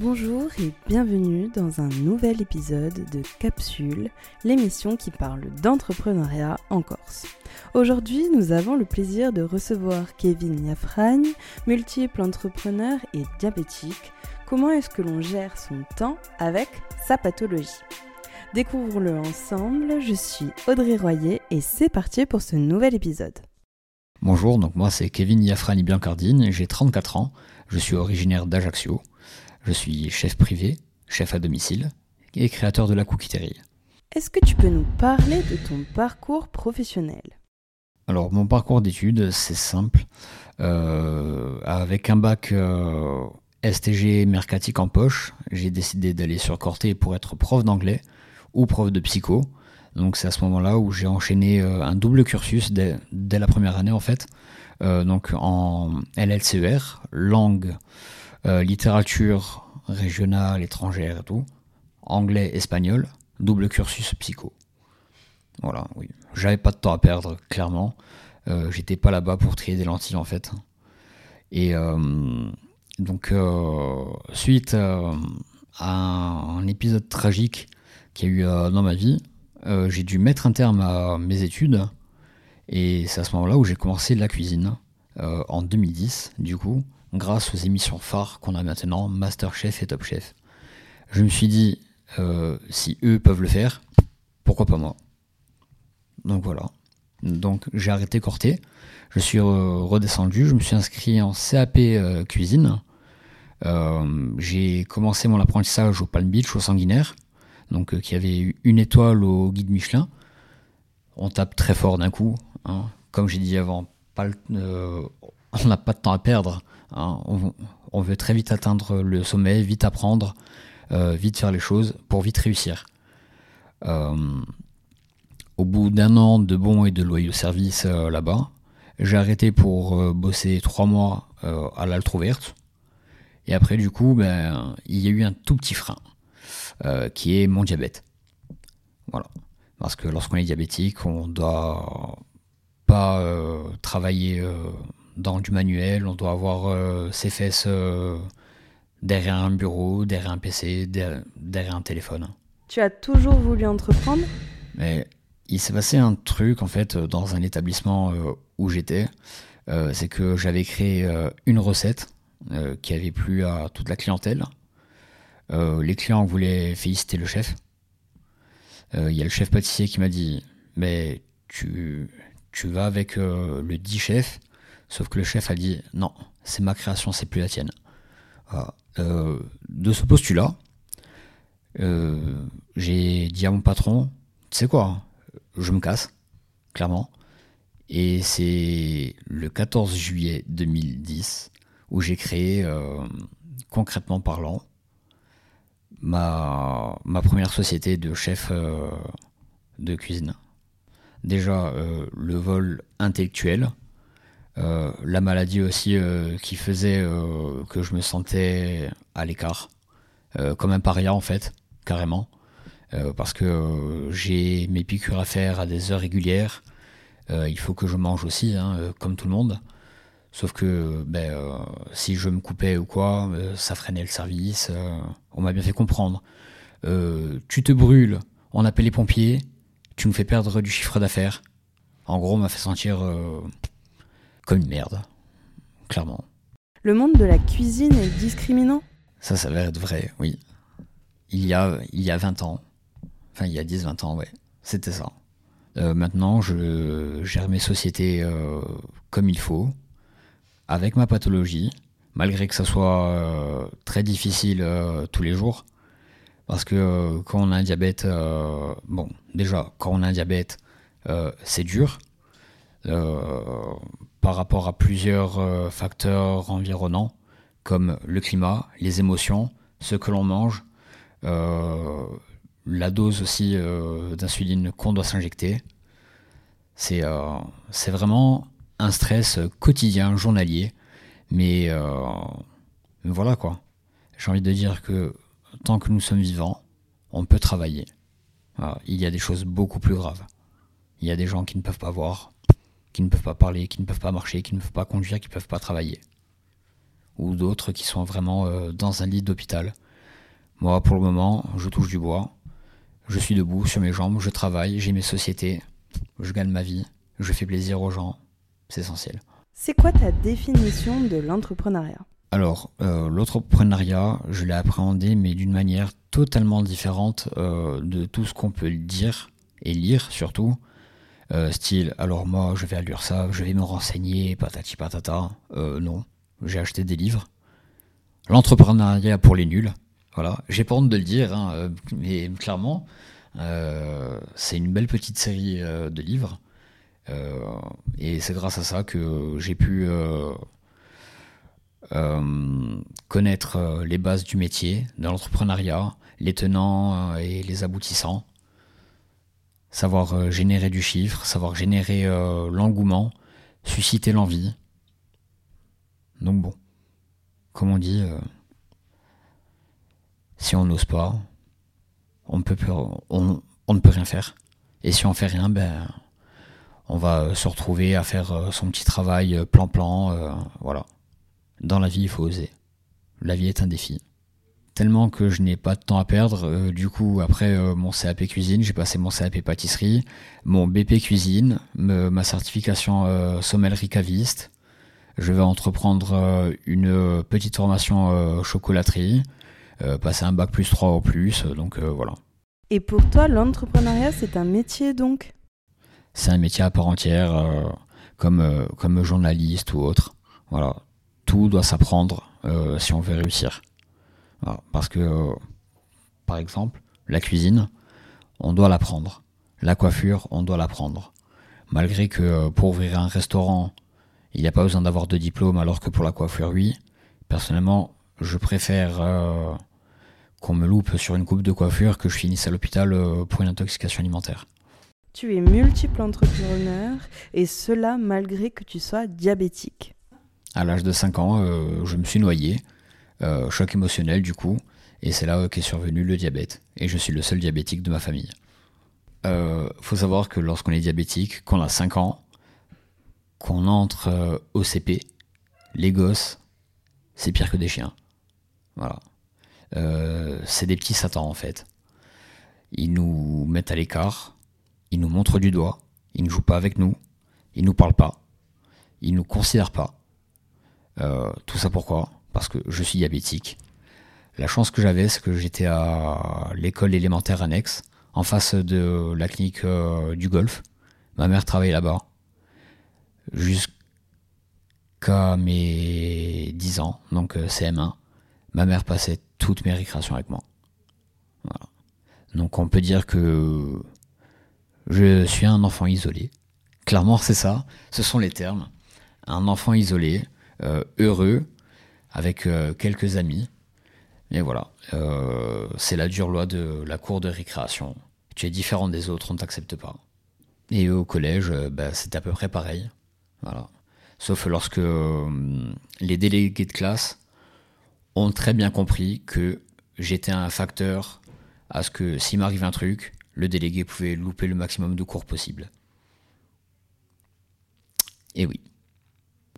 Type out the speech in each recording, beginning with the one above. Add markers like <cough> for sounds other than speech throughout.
Bonjour et bienvenue dans un nouvel épisode de Capsule, l'émission qui parle d'entrepreneuriat en Corse. Aujourd'hui, nous avons le plaisir de recevoir Kevin Yafragne, multiple entrepreneur et diabétique. Comment est-ce que l'on gère son temps avec sa pathologie? Découvrons-le ensemble, je suis Audrey Royer et c'est parti pour ce nouvel épisode. Bonjour, donc moi c'est Kevin Yafrani Biancardine, j'ai 34 ans, je suis originaire d'Ajaccio, je suis chef privé, chef à domicile et créateur de la cookiterie. Est-ce que tu peux nous parler de ton parcours professionnel? Alors mon parcours d'études c'est simple, euh, avec un bac euh, STG mercatique en poche, j'ai décidé d'aller sur Corté pour être prof d'anglais ou prof de psycho. Donc c'est à ce moment-là où j'ai enchaîné euh, un double cursus dès, la première année en fait. Donc en LLCER, langue, euh, littérature régionale, étrangère et tout, anglais, espagnol, double cursus psycho. Voilà, oui. J'avais pas de temps à perdre, clairement. J'étais pas là-bas pour trier des lentilles en fait. Et donc, suite à un, épisode tragique qu'il y a eu dans ma vie, euh, j'ai dû mettre un terme à mes études. Et c'est à ce moment-là où j'ai commencé la cuisine, euh, en 2010, du coup, grâce aux émissions phares qu'on a maintenant, Masterchef et Top Chef. Je me suis dit, euh, si eux peuvent le faire, pourquoi pas moi? Donc voilà. Donc j'ai arrêté Corté, je suis redescendu, je me suis inscrit en CAP cuisine. j'ai commencé mon apprentissage au Palm Beach, au Sanguinaire donc euh, qui avait une étoile au guide Michelin. On tape très fort d'un coup. Hein. Comme j'ai dit avant, euh, on n'a pas de temps à perdre. Hein. On, veut très vite atteindre le sommet, vite apprendre, euh, vite faire les choses pour vite réussir. au bout d'un an de bons et de loyaux services là-bas, j'ai arrêté pour bosser trois mois à l'altroverte. Et après, du coup, ben, il y a eu un tout petit frein. Euh, qui est mon diabète. Voilà. Parce que lorsqu'on est diabétique, on doit pas euh, travailler euh, dans du manuel, on doit avoir ses fesses derrière un bureau, derrière un PC, derrière un téléphone. Tu as toujours voulu entreprendre? Mais il s'est passé un truc en fait dans un établissement où j'étais, c'est que j'avais créé une recette qui avait plu à toute la clientèle. Euh, les clients voulaient féliciter le chef. Il euh, y a le chef pâtissier qui m'a dit Mais tu, tu vas avec euh, le dit chef, sauf que le chef a dit Non, c'est ma création, c'est plus la tienne. de ce postulat, j'ai dit à mon patron Tu sais quoi Je me casse, clairement. Et c'est le 14 juillet 2010 où j'ai créé, concrètement parlant, ma, ma première société de chef euh, de cuisine. Déjà, euh, le vol intellectuel, euh, la maladie aussi qui faisait que je me sentais à l'écart, comme un paria en fait, carrément. parce que j'ai mes piqûres à faire à des heures régulières. il faut que je mange aussi, hein, comme tout le monde. Sauf que ben, euh, si je me coupais ou quoi, euh, ça freinait le service. Euh, on m'a bien fait comprendre. tu te brûles, on appelle les pompiers, tu nous fais perdre du chiffre d'affaires. En gros, on m'a fait sentir comme une merde, clairement. Le monde de la cuisine est discriminant? Ça s'avère être vrai, oui. Il y a, il y a 20 ans, enfin il y a 10-20 ans, ouais, c'était ça. maintenant, je gère mes sociétés comme il faut avec ma pathologie, malgré que ça soit euh, très difficile euh, tous les jours. Parce que euh, quand on a un diabète, bon, déjà, quand on a un diabète, c'est dur. Par rapport à plusieurs facteurs environnants, comme le climat, les émotions, ce que l'on mange, la dose aussi d'insuline qu'on doit s'injecter. C'est vraiment un stress quotidien, journalier. Mais euh, voilà quoi. J'ai envie de dire que tant que nous sommes vivants, on peut travailler. Il y a des choses beaucoup plus graves. Il y a des gens qui ne peuvent pas voir, qui ne peuvent pas parler, qui ne peuvent pas marcher, qui ne peuvent pas conduire, qui ne peuvent pas travailler. Ou d'autres qui sont vraiment euh, dans un lit d'hôpital, Moi, pour le moment, je touche du bois. Je suis debout sur mes jambes, je travaille, j'ai mes sociétés, je gagne ma vie, je fais plaisir aux gens. C'est essentiel. C'est quoi ta définition de l'entrepreneuriat? Alors, euh, l'entrepreneuriat, je l'ai appréhendé, mais d'une manière totalement différente euh, de tout ce qu'on peut dire et lire surtout. Euh, style, alors moi, je vais à l'URSA, je vais me renseigner, patati patata. non, j'ai acheté des livres. L'entrepreneuriat pour les nuls. Voilà, j'ai pas honte de le dire, hein, mais clairement, c'est une belle petite série de livres euh, et c'est grâce à ça que j'ai pu euh, euh, connaître les bases du métier, de l'entrepreneuriat, les tenants et les aboutissants, savoir générer du chiffre, savoir générer l'engouement, susciter l'envie. Donc bon, comme on dit, si on n'ose pas, on, ne peut rien faire. Et si on fait rien, ben on va euh, se retrouver à faire euh, son petit travail euh, plan-plan. voilà. Dans la vie, il faut oser. La vie est un défi. Tellement que je n'ai pas de temps à perdre. du coup, après mon CAP cuisine, j'ai passé mon CAP pâtisserie, mon BP cuisine, ma certification sommellerie caviste. Je vais entreprendre une petite formation chocolaterie, passer un bac plus 3 au plus. Donc voilà. Et pour toi, l'entrepreneuriat, c'est un métier donc? C'est un métier à part entière, euh, comme, euh, comme journaliste ou autre. Voilà. Tout doit s'apprendre euh, si on veut réussir. Parce que, par exemple, la cuisine, on doit l'apprendre. La coiffure, on doit l'apprendre. Malgré que pour ouvrir un restaurant, il n'y a pas besoin d'avoir de diplôme, alors que pour la coiffure, oui. Personnellement, je préfère qu'on me loupe sur une coupe de coiffure que je finisse à l'hôpital pour une intoxication alimentaire. Tu es multiple entrepreneur et cela malgré que tu sois diabétique. À l'âge de 5 ans, euh, je me suis noyé, euh, choc émotionnel du coup, et c'est là qu'est survenu le diabète. Et je suis le seul diabétique de ma famille. Euh, faut savoir que lorsqu'on est diabétique, qu'on a 5 ans, qu'on entre au CP, les gosses, c'est pire que des chiens. Voilà. c'est des petits satans en fait. Ils nous mettent à l'écart, il nous montre du doigt, il ne joue pas avec nous, il nous parle pas, il nous considère pas. Euh, tout ça pourquoi? Parce que je suis diabétique. La chance que j'avais, c'est que j'étais à l'école élémentaire annexe, en face de la clinique euh, du golf. Ma mère travaillait là-bas. Jusqu'à mes 10 ans, donc euh, CM1, ma mère passait toutes mes récréations avec moi. Donc on peut dire que je suis un enfant isolé. Clairement, c'est ça. Ce sont les termes. Un enfant isolé, euh, heureux, avec euh, quelques amis. Et voilà, euh, c'est la dure loi de la cour de récréation. Tu es différent des autres, on ne t'accepte pas. Et au collège, bah, c'est à peu près pareil. Voilà. Sauf lorsque les délégués de classe ont très bien compris que j'étais un facteur à ce que s'il m'arrive un truc, le délégué pouvait louper le maximum de cours possible. Et oui.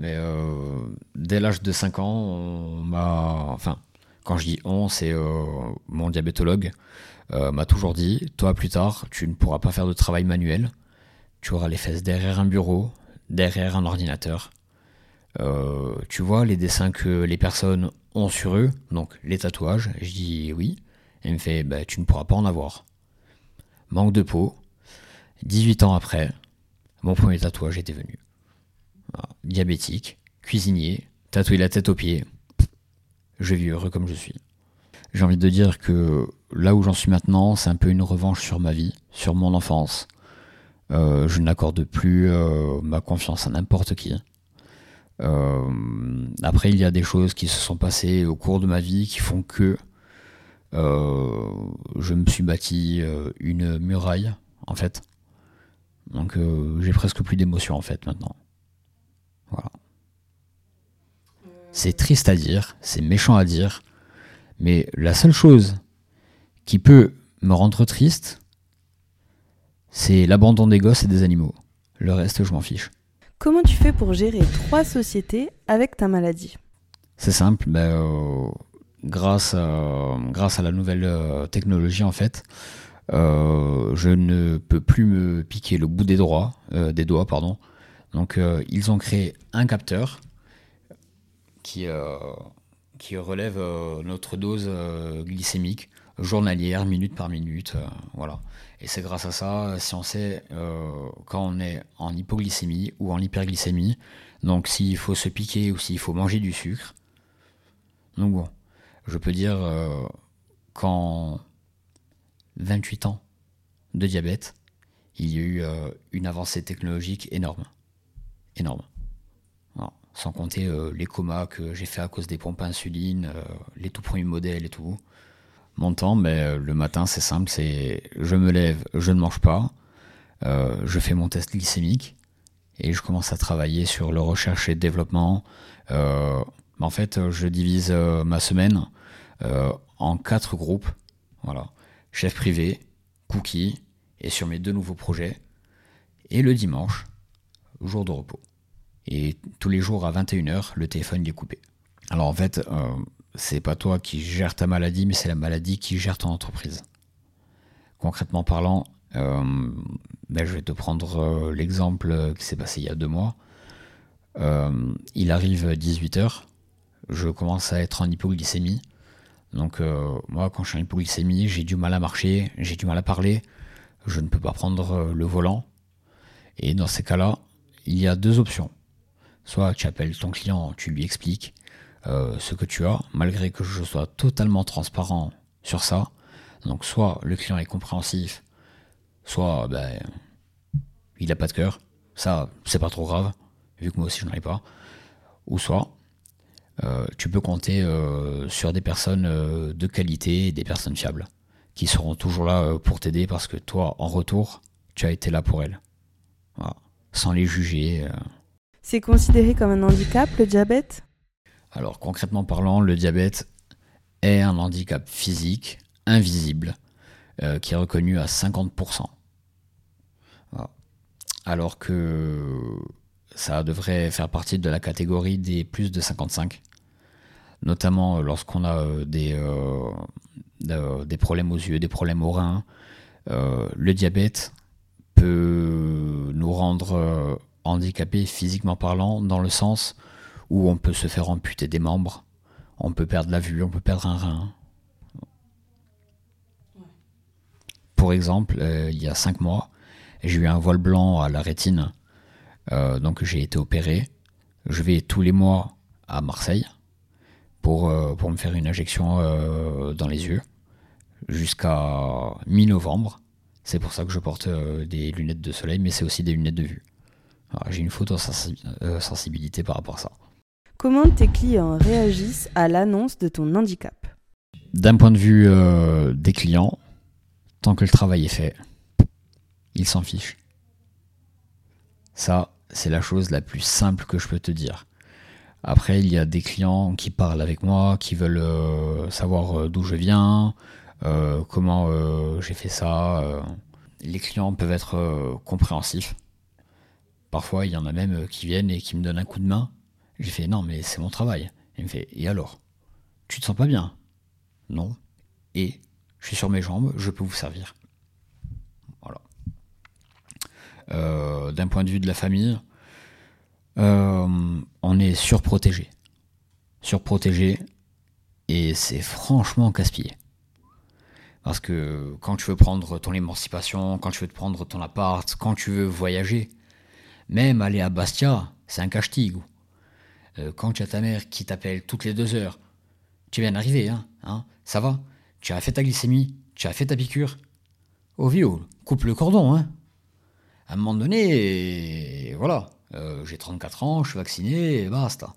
Mais euh, dès l'âge de 5 ans, on m'a. Enfin, quand je dis on, c'est euh, mon diabétologue euh, m'a toujours dit Toi, plus tard, tu ne pourras pas faire de travail manuel. Tu auras les fesses derrière un bureau, derrière un ordinateur. tu vois les dessins que les personnes ont sur eux, donc les tatouages. Je dis oui. Elle me fait bah, Tu ne pourras pas en avoir manque de peau. 18 ans après, mon premier tatouage était venu. Diabétique, cuisinier, tatoué la tête aux pieds. Je vis heureux comme je suis. J'ai envie de dire que là où j'en suis maintenant, c'est un peu une revanche sur ma vie, sur mon enfance. Euh, je n'accorde plus euh, ma confiance à n'importe qui. Euh, après, il y a des choses qui se sont passées au cours de ma vie qui font que je me suis bâti une muraille, en fait. Donc j'ai presque plus d'émotion, en fait, maintenant. Voilà. C'est triste à dire, c'est méchant à dire, mais la seule chose qui peut me rendre triste, c'est l'abandon des gosses et des animaux. Le reste, je m'en fiche. Comment tu fais pour gérer trois sociétés avec ta maladie? C'est simple, ben, grâce à, grâce à la nouvelle euh, technologie, en fait, euh, je ne peux plus me piquer le bout des doigts, des doigts, pardon. Donc, ils ont créé un capteur qui, qui relève notre dose glycémique journalière, minute par minute, voilà. Et c'est grâce à ça, si on sait quand on est en hypoglycémie ou en hyperglycémie, donc s'il faut se piquer ou s'il faut manger du sucre. Donc bon, je peux dire euh, qu'en 28 ans de diabète, il y a eu euh, une avancée technologique énorme. Énorme. sans compter euh, les comas que j'ai fait à cause des pompes à insuline, les tout premiers modèles et tout. Mon temps, mais le matin, c'est simple, c'est je me lève, je ne mange pas, je fais mon test glycémique, et je commence à travailler sur le recherche et développement. Euh, en fait, je divise euh, ma semaine euh, en quatre groupes. Voilà. Chef privé, cookie, et sur mes deux nouveaux projets. Et le dimanche, jour de repos. Et tous les jours à 21h, le téléphone est coupé. Alors en fait, c'est pas toi qui gères ta maladie, mais c'est la maladie qui gère ton entreprise. Concrètement parlant, euh, ben, je vais te prendre euh, l'exemple qui s'est passé il y a deux mois. Euh, il arrive 18h, je commence à être en hypoglycémie. Donc moi, quand je suis en hypoglycémie, j'ai du mal à marcher, j'ai du mal à parler, je ne peux pas prendre le volant. Et dans ces cas-là, il y a deux options. Soit tu appelles ton client, tu lui expliques ce que tu as, malgré que je sois totalement transparent sur ça. Donc soit le client est compréhensif soit ben, il n'a pas de cœur, ça c'est pas trop grave, vu que moi aussi je n'en ai pas, ou soit euh, tu peux compter euh, sur des personnes euh, de qualité, des personnes fiables, qui seront toujours là pour t'aider parce que toi, en retour, tu as été là pour elles. Sans les juger. C'est considéré comme un handicap, le diabète? Alors concrètement parlant, le diabète est un handicap physique, invisible, qui est reconnu à 50% alors que ça devrait faire partie de la catégorie des plus de 55, notamment euh, lorsqu'on a euh, des, euh, des problèmes aux yeux, des problèmes aux reins. le diabète peut nous rendre handicapés physiquement parlant, dans le sens où on peut se faire amputer des membres, on peut perdre la vue, on peut perdre un rein. Pour exemple, il y a 5 mois, j'ai eu un voile blanc à la rétine, euh, donc j'ai été opéré. Je vais tous les mois à Marseille pour, euh, pour me faire une injection euh, dans les yeux jusqu'à mi-novembre. C'est pour ça que je porte des lunettes de soleil, mais c'est aussi des lunettes de vue. J'ai une sensibilité par rapport à ça. Comment tes clients réagissent à l'annonce de ton handicap? D'un point de vue des clients, tant que le travail est fait, il s'en fiche. Ça, c'est la chose la plus simple que je peux te dire. Après, il y a des clients qui parlent avec moi, qui veulent euh, savoir euh, d'où je viens, euh, comment j'ai fait ça. Les clients peuvent être compréhensifs. Parfois, il y en a même qui viennent et qui me donnent un coup de main. J'ai fait non, mais c'est mon travail. Il me fait et alors? Tu te sens pas bien? Non. Et je suis sur mes jambes, je peux vous servir. Euh, d'un point de vue de la famille, euh, on est surprotégé. Surprotégé, et c'est franchement casse-pied. Parce que quand tu veux prendre ton émancipation, quand tu veux te prendre ton appart, quand tu veux voyager, même aller à Bastia, c'est un cache-tigre. Euh, quand tu as ta mère qui t'appelle toutes les deux heures, tu viens d'arriver, hein, hein, ça va Tu as fait ta glycémie Tu as fait ta piqûre Au viol, coupe le cordon, hein à un moment donné, voilà, euh, j'ai 34 ans, je suis vacciné, et basta.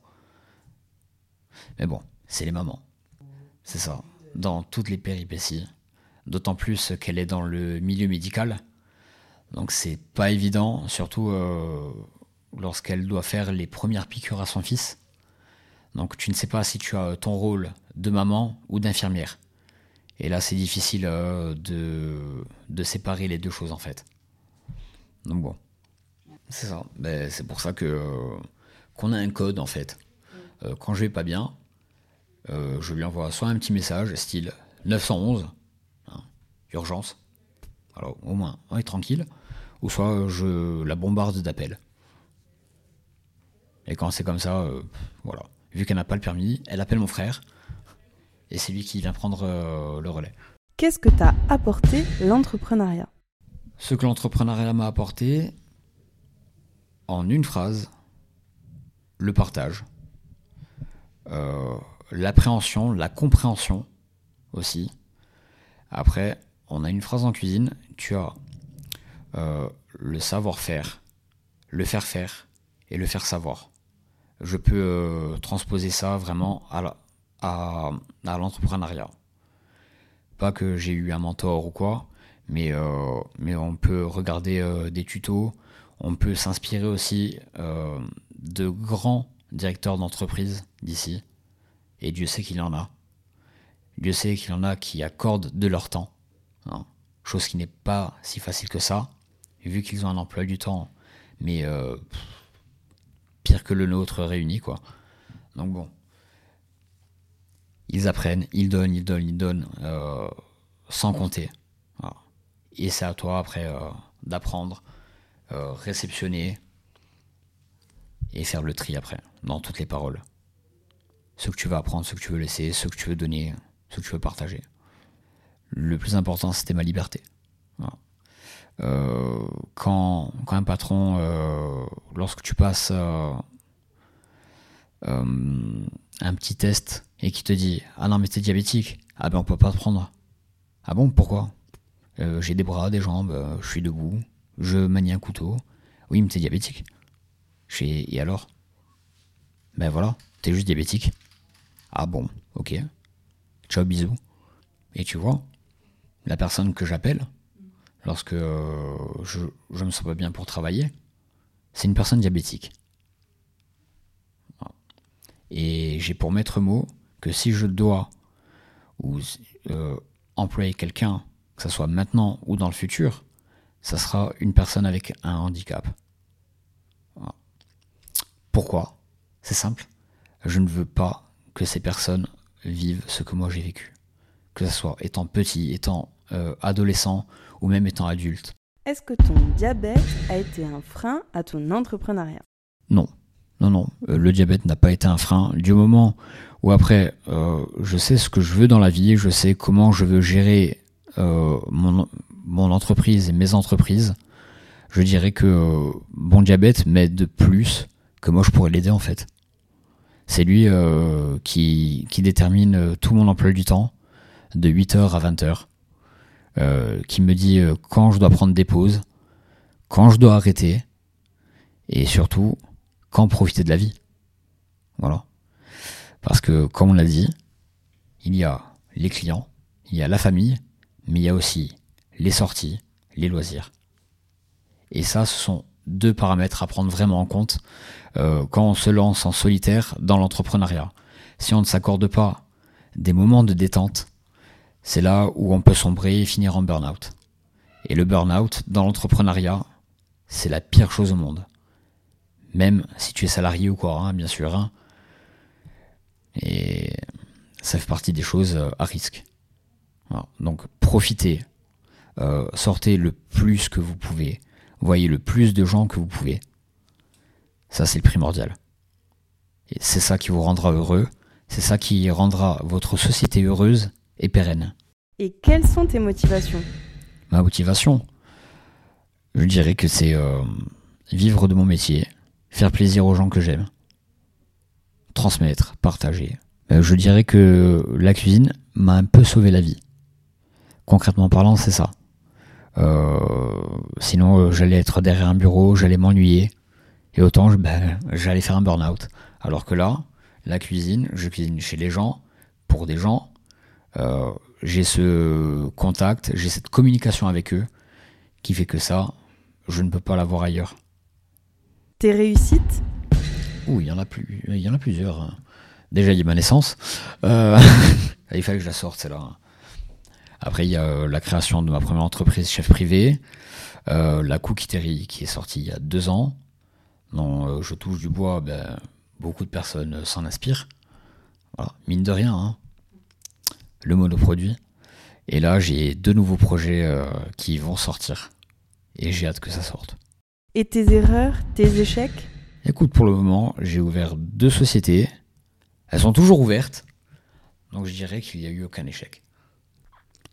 Mais bon, c'est les mamans. C'est ça. Dans toutes les péripéties. D'autant plus qu'elle est dans le milieu médical. Donc c'est pas évident, surtout euh, lorsqu'elle doit faire les premières piqûres à son fils. Donc tu ne sais pas si tu as ton rôle de maman ou d'infirmière. Et là c'est difficile euh, de, séparer les deux choses en fait. Donc bon, c'est ça. Mais c'est pour ça que qu'on a un code en fait. Euh, quand je vais pas bien, euh, je lui envoie soit un petit message, style 911, hein, urgence, alors au moins on est tranquille, ou soit je la bombarde d'appels. Et quand c'est comme ça, euh, voilà. Vu qu'elle n'a pas le permis, elle appelle mon frère, et c'est lui qui vient prendre euh, le relais. Qu'est-ce que t'a apporté l'entrepreneuriat? Ce que l'entrepreneuriat m'a apporté, en une phrase, le partage, euh, l'appréhension, la compréhension aussi. Après, on a une phrase en cuisine, tu as euh, le savoir-faire, le faire-faire et le faire savoir. Je peux euh, transposer ça vraiment à, l'entrepreneuriat. Pas que j'ai eu un mentor ou quoi, mais, euh, on peut regarder des tutos, on peut s'inspirer aussi de grands directeurs d'entreprise d'ici, et Dieu sait qu'il en a. Dieu sait qu'il en a qui accordent de leur temps, hein. chose qui n'est pas si facile que ça, vu qu'ils ont un emploi du temps, mais euh, pire que le nôtre réuni, quoi. Donc bon, ils apprennent, ils donnent, ils donnent, ils donnent, euh, sans compter. Et c'est à toi après euh, d'apprendre, réceptionner et faire le tri après dans toutes les paroles. Ce que tu vas apprendre, ce que tu veux laisser, ce que tu veux donner, ce que tu veux partager. Le plus important, c'était ma liberté. Euh, quand, quand, un patron, euh, lorsque tu passes euh, un petit test et qui te dit Ah non, mais t'es diabétique, ah ben on peut pas te prendre. Ah bon, pourquoi? J'ai des bras, des jambes, je suis debout, je manie un couteau. Oui, mais t'es diabétique. Et alors? Ben voilà, t'es juste diabétique. Ah bon, ok. Ciao, bisous. Et tu vois, la personne que j'appelle, lorsque euh, je, je me sens pas bien pour travailler, c'est une personne diabétique. Et j'ai pour maître mot que si je dois ou euh, employer quelqu'un, que ce soit maintenant ou dans le futur, ça sera une personne avec un handicap. Pourquoi? C'est simple. Je ne veux pas que ces personnes vivent ce que moi j'ai vécu. Que ce soit étant petit, étant euh, adolescent ou même étant adulte. Est-ce que ton diabète a été un frein à ton entrepreneuriat? Non. Non, non, euh, le diabète n'a pas été un frein. Du moment où après, euh, je sais ce que je veux dans la vie, je sais comment je veux gérer euh, mon, mon, entreprise et mes entreprises, je dirais que euh, mon diabète m'aide plus que moi je pourrais l'aider en fait. C'est lui qui, qui, détermine tout mon emploi du temps, de 8h à 20h, qui me dit quand je dois prendre des pauses, quand je dois arrêter, et surtout quand profiter de la vie. Voilà. Parce que, comme on l'a dit, il y a les clients, il y a la famille, mais il y a aussi les sorties, les loisirs. Et ça, ce sont deux paramètres à prendre vraiment en compte euh, quand on se lance en solitaire dans l'entrepreneuriat. Si on ne s'accorde pas des moments de détente, c'est là où on peut sombrer et finir en burn-out. Et le burn-out dans l'entrepreneuriat, c'est la pire chose au monde même si tu es salarié ou quoi, hein, bien sûr. Hein. Et ça fait partie des choses euh, à risque. Donc profitez, euh, sortez le plus que vous pouvez, voyez le plus de gens que vous pouvez. Ça c'est le primordial. Et c'est ça qui vous rendra heureux, c'est ça qui rendra votre société heureuse et pérenne. Et quelles sont tes motivations? Ma motivation, je dirais que c'est euh, vivre de mon métier, faire plaisir aux gens que j'aime, transmettre, partager. Euh, je dirais que la cuisine m'a un peu sauvé la vie. Concrètement parlant, c'est ça. Euh, sinon, euh, j'allais être derrière un bureau, j'allais m'ennuyer. Et autant, ben, j'allais faire un burn-out. Alors que là, la cuisine, je cuisine chez les gens, pour des gens. Euh, j'ai ce contact, j'ai cette communication avec eux qui fait que ça, je ne peux pas l'avoir ailleurs. Tes réussites? Ouh, il y en a plus, il y en a plusieurs. Déjà, il y a ma naissance. Euh, <laughs> il fallait que je la sorte, celle-là. Après, il y a euh, la création de ma première entreprise chef privé, euh, la Cookiterie qui est sortie il y a deux ans, dont euh, je touche du bois, ben, beaucoup de personnes s'en inspirent. mine de rien, hein. Le monoproduit. Et là, j'ai deux nouveaux projets euh, qui vont sortir. Et j'ai hâte que ça sorte. Et tes erreurs, tes échecs? Écoute, pour le moment, j'ai ouvert deux sociétés. Elles sont toujours ouvertes. Donc je dirais qu'il n'y a eu aucun échec.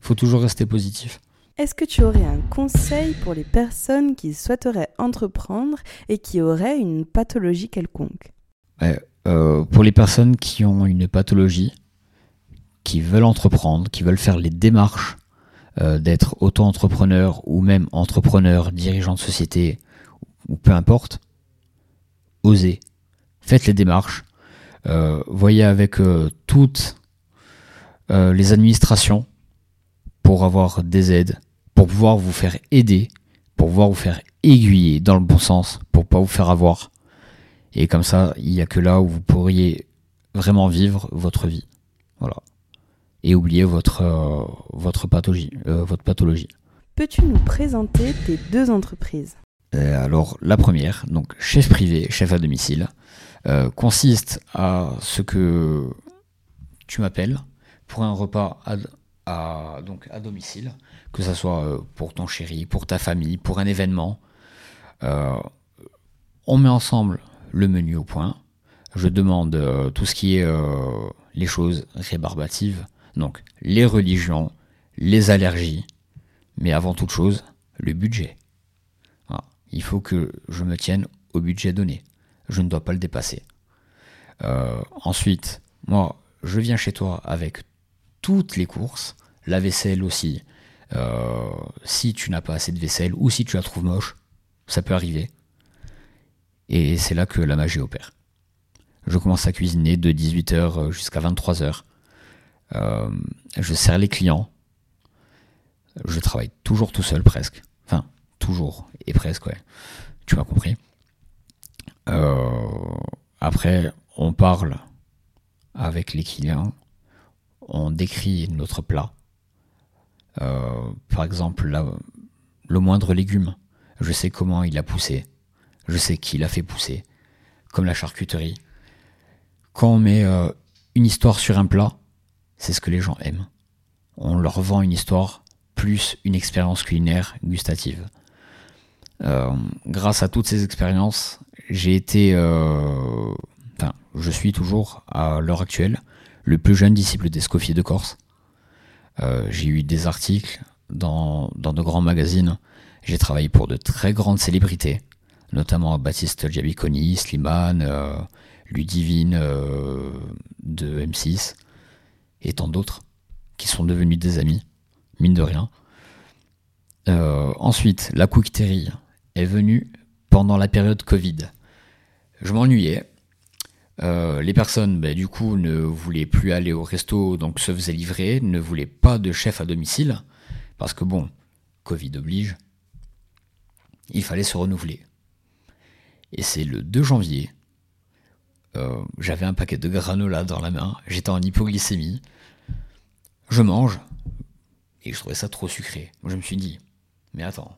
Faut toujours rester positif. Est-ce que tu aurais un conseil pour les personnes qui souhaiteraient entreprendre et qui auraient une pathologie quelconque? Euh, Pour les personnes qui ont une pathologie, qui veulent entreprendre, qui veulent faire les démarches euh, d'être auto-entrepreneur ou même entrepreneur, dirigeant de société, ou peu importe, osez. Faites les démarches. Euh, voyez avec toutes les administrations pour avoir des aides, pour pouvoir vous faire aider, pour pouvoir vous faire aiguiller dans le bon sens, pour pas vous faire avoir. Et comme ça, il n'y a que là où vous pourriez vraiment vivre votre vie. Voilà. Et oublier votre, euh, votre pathologie. Euh, votre pathologie. Peux-tu nous présenter tes deux entreprises? Euh, Alors, la première, donc chef privé, chef à domicile, consiste à ce que tu m'appelles pour un repas à, donc à domicile, que ce soit pour ton chéri, pour ta famille, pour un événement. On met ensemble le menu au point. Je demande euh, tout ce qui est les choses rébarbatives, donc les religions, les allergies, mais avant toute chose, le budget. Il faut que je me tienne au budget donné. Je ne dois pas le dépasser. ensuite, moi, je viens chez toi avec toutes les courses, la vaisselle aussi. Euh, si tu n'as pas assez de vaisselle ou si tu la trouves moche, ça peut arriver. Et c'est là que la magie opère. Je commence à cuisiner de 18h jusqu'à 23h. Euh, je sers les clients. Je travaille toujours tout seul presque. Enfin, toujours et presque, ouais. Tu m'as compris. Euh, après, on parle avec les clients on décrit notre plat. Euh, par exemple, le moindre légume, je sais comment il a poussé, je sais qui l'a fait pousser, comme la charcuterie. Quand on met euh, une histoire sur un plat, c'est ce que les gens aiment. On leur vend une histoire plus une expérience culinaire gustative. Euh, grâce à toutes ces expériences, j'ai été, enfin, je suis toujours à l'heure actuelle le plus jeune disciple d'Escoffier de Corse. Euh, j'ai eu des articles dans, de grands magazines. J'ai travaillé pour de très grandes célébrités, notamment Baptiste Giabiconi, Slimane, euh, Ludivine euh, de M6 et tant d'autres qui sont devenus des amis, mine de rien. ensuite, la cookterie est venue pendant la période Covid. Je m'ennuyais, euh, les personnes, bah, du coup, ne voulaient plus aller au resto, donc se faisaient livrer, ne voulaient pas de chef à domicile, parce que bon, Covid oblige, il fallait se renouveler. Et c'est le 2 janvier, euh, j'avais un paquet de granola dans la main, j'étais en hypoglycémie, je mange, et je trouvais ça trop sucré. je me suis dit, mais attends,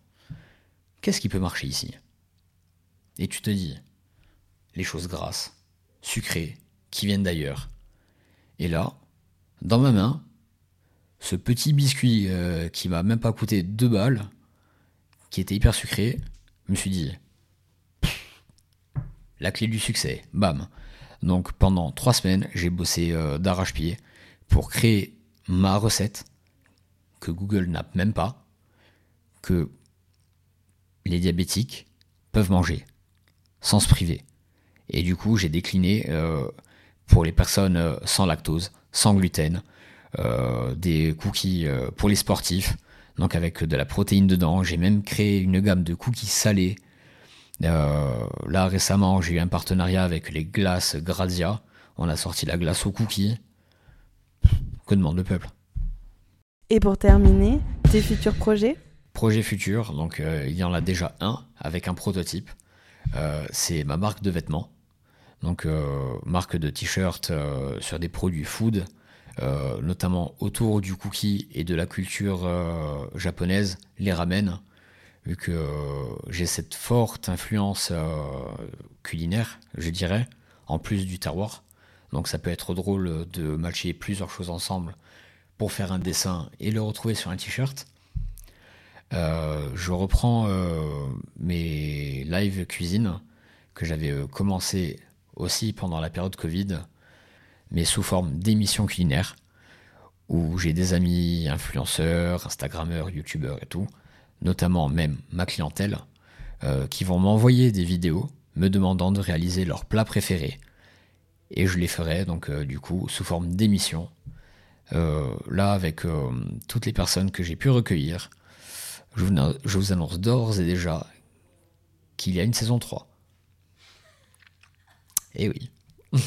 qu'est-ce qui peut marcher ici? Et tu te dis, les choses grasses sucrés qui viennent d'ailleurs. Et là, dans ma main, ce petit biscuit euh, qui m'a même pas coûté deux balles, qui était hyper sucré, je me suis dit, la clé du succès, bam. Donc pendant trois semaines, j'ai bossé euh, d'arrache-pied pour créer ma recette que Google n'a même pas, que les diabétiques peuvent manger sans se priver. Et du coup, j'ai décliné euh, pour les personnes euh, sans lactose, sans gluten, des cookies pour les sportifs, donc avec de la protéine dedans. J'ai même créé une gamme de cookies salés. Là récemment, j'ai eu un partenariat avec les glaces Grazia. On a sorti la glace aux cookies. Que demande le peuple? Et pour terminer, tes futurs projets? Projet futur, donc il y en a déjà un avec un prototype. c'est ma marque de vêtements donc euh, marque de t-shirt euh, sur des produits food, euh, notamment autour du cookie et de la culture japonaise, les ramen, vu que j'ai cette forte influence culinaire, je dirais, en plus du terroir. Donc ça peut être drôle de matcher plusieurs choses ensemble pour faire un dessin et le retrouver sur un t-shirt. Euh, je reprends euh, mes live cuisine que j'avais euh, commencé aussi pendant la période Covid, mais sous forme d'émissions culinaires où j'ai des amis influenceurs, instagrammeurs, youtubeurs et tout, notamment même ma clientèle, qui vont m'envoyer des vidéos me demandant de réaliser leurs plats préférés. Et je les ferai donc du coup sous forme d'émissions. là avec toutes les personnes que j'ai pu recueillir, je vous, annonce d'ores et déjà qu'il y a une saison 3. Eh oui. <laughs>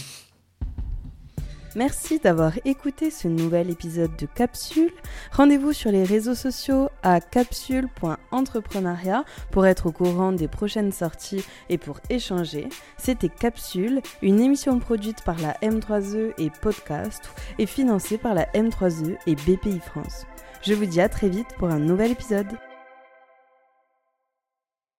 Merci d'avoir écouté ce nouvel épisode de Capsule. Rendez-vous sur les réseaux sociaux à capsule.entrepreneuriat pour être au courant des prochaines sorties et pour échanger. C'était Capsule, une émission produite par la M3E et Podcast et financée par la M3E et BPI France. Je vous dis à très vite pour un nouvel épisode.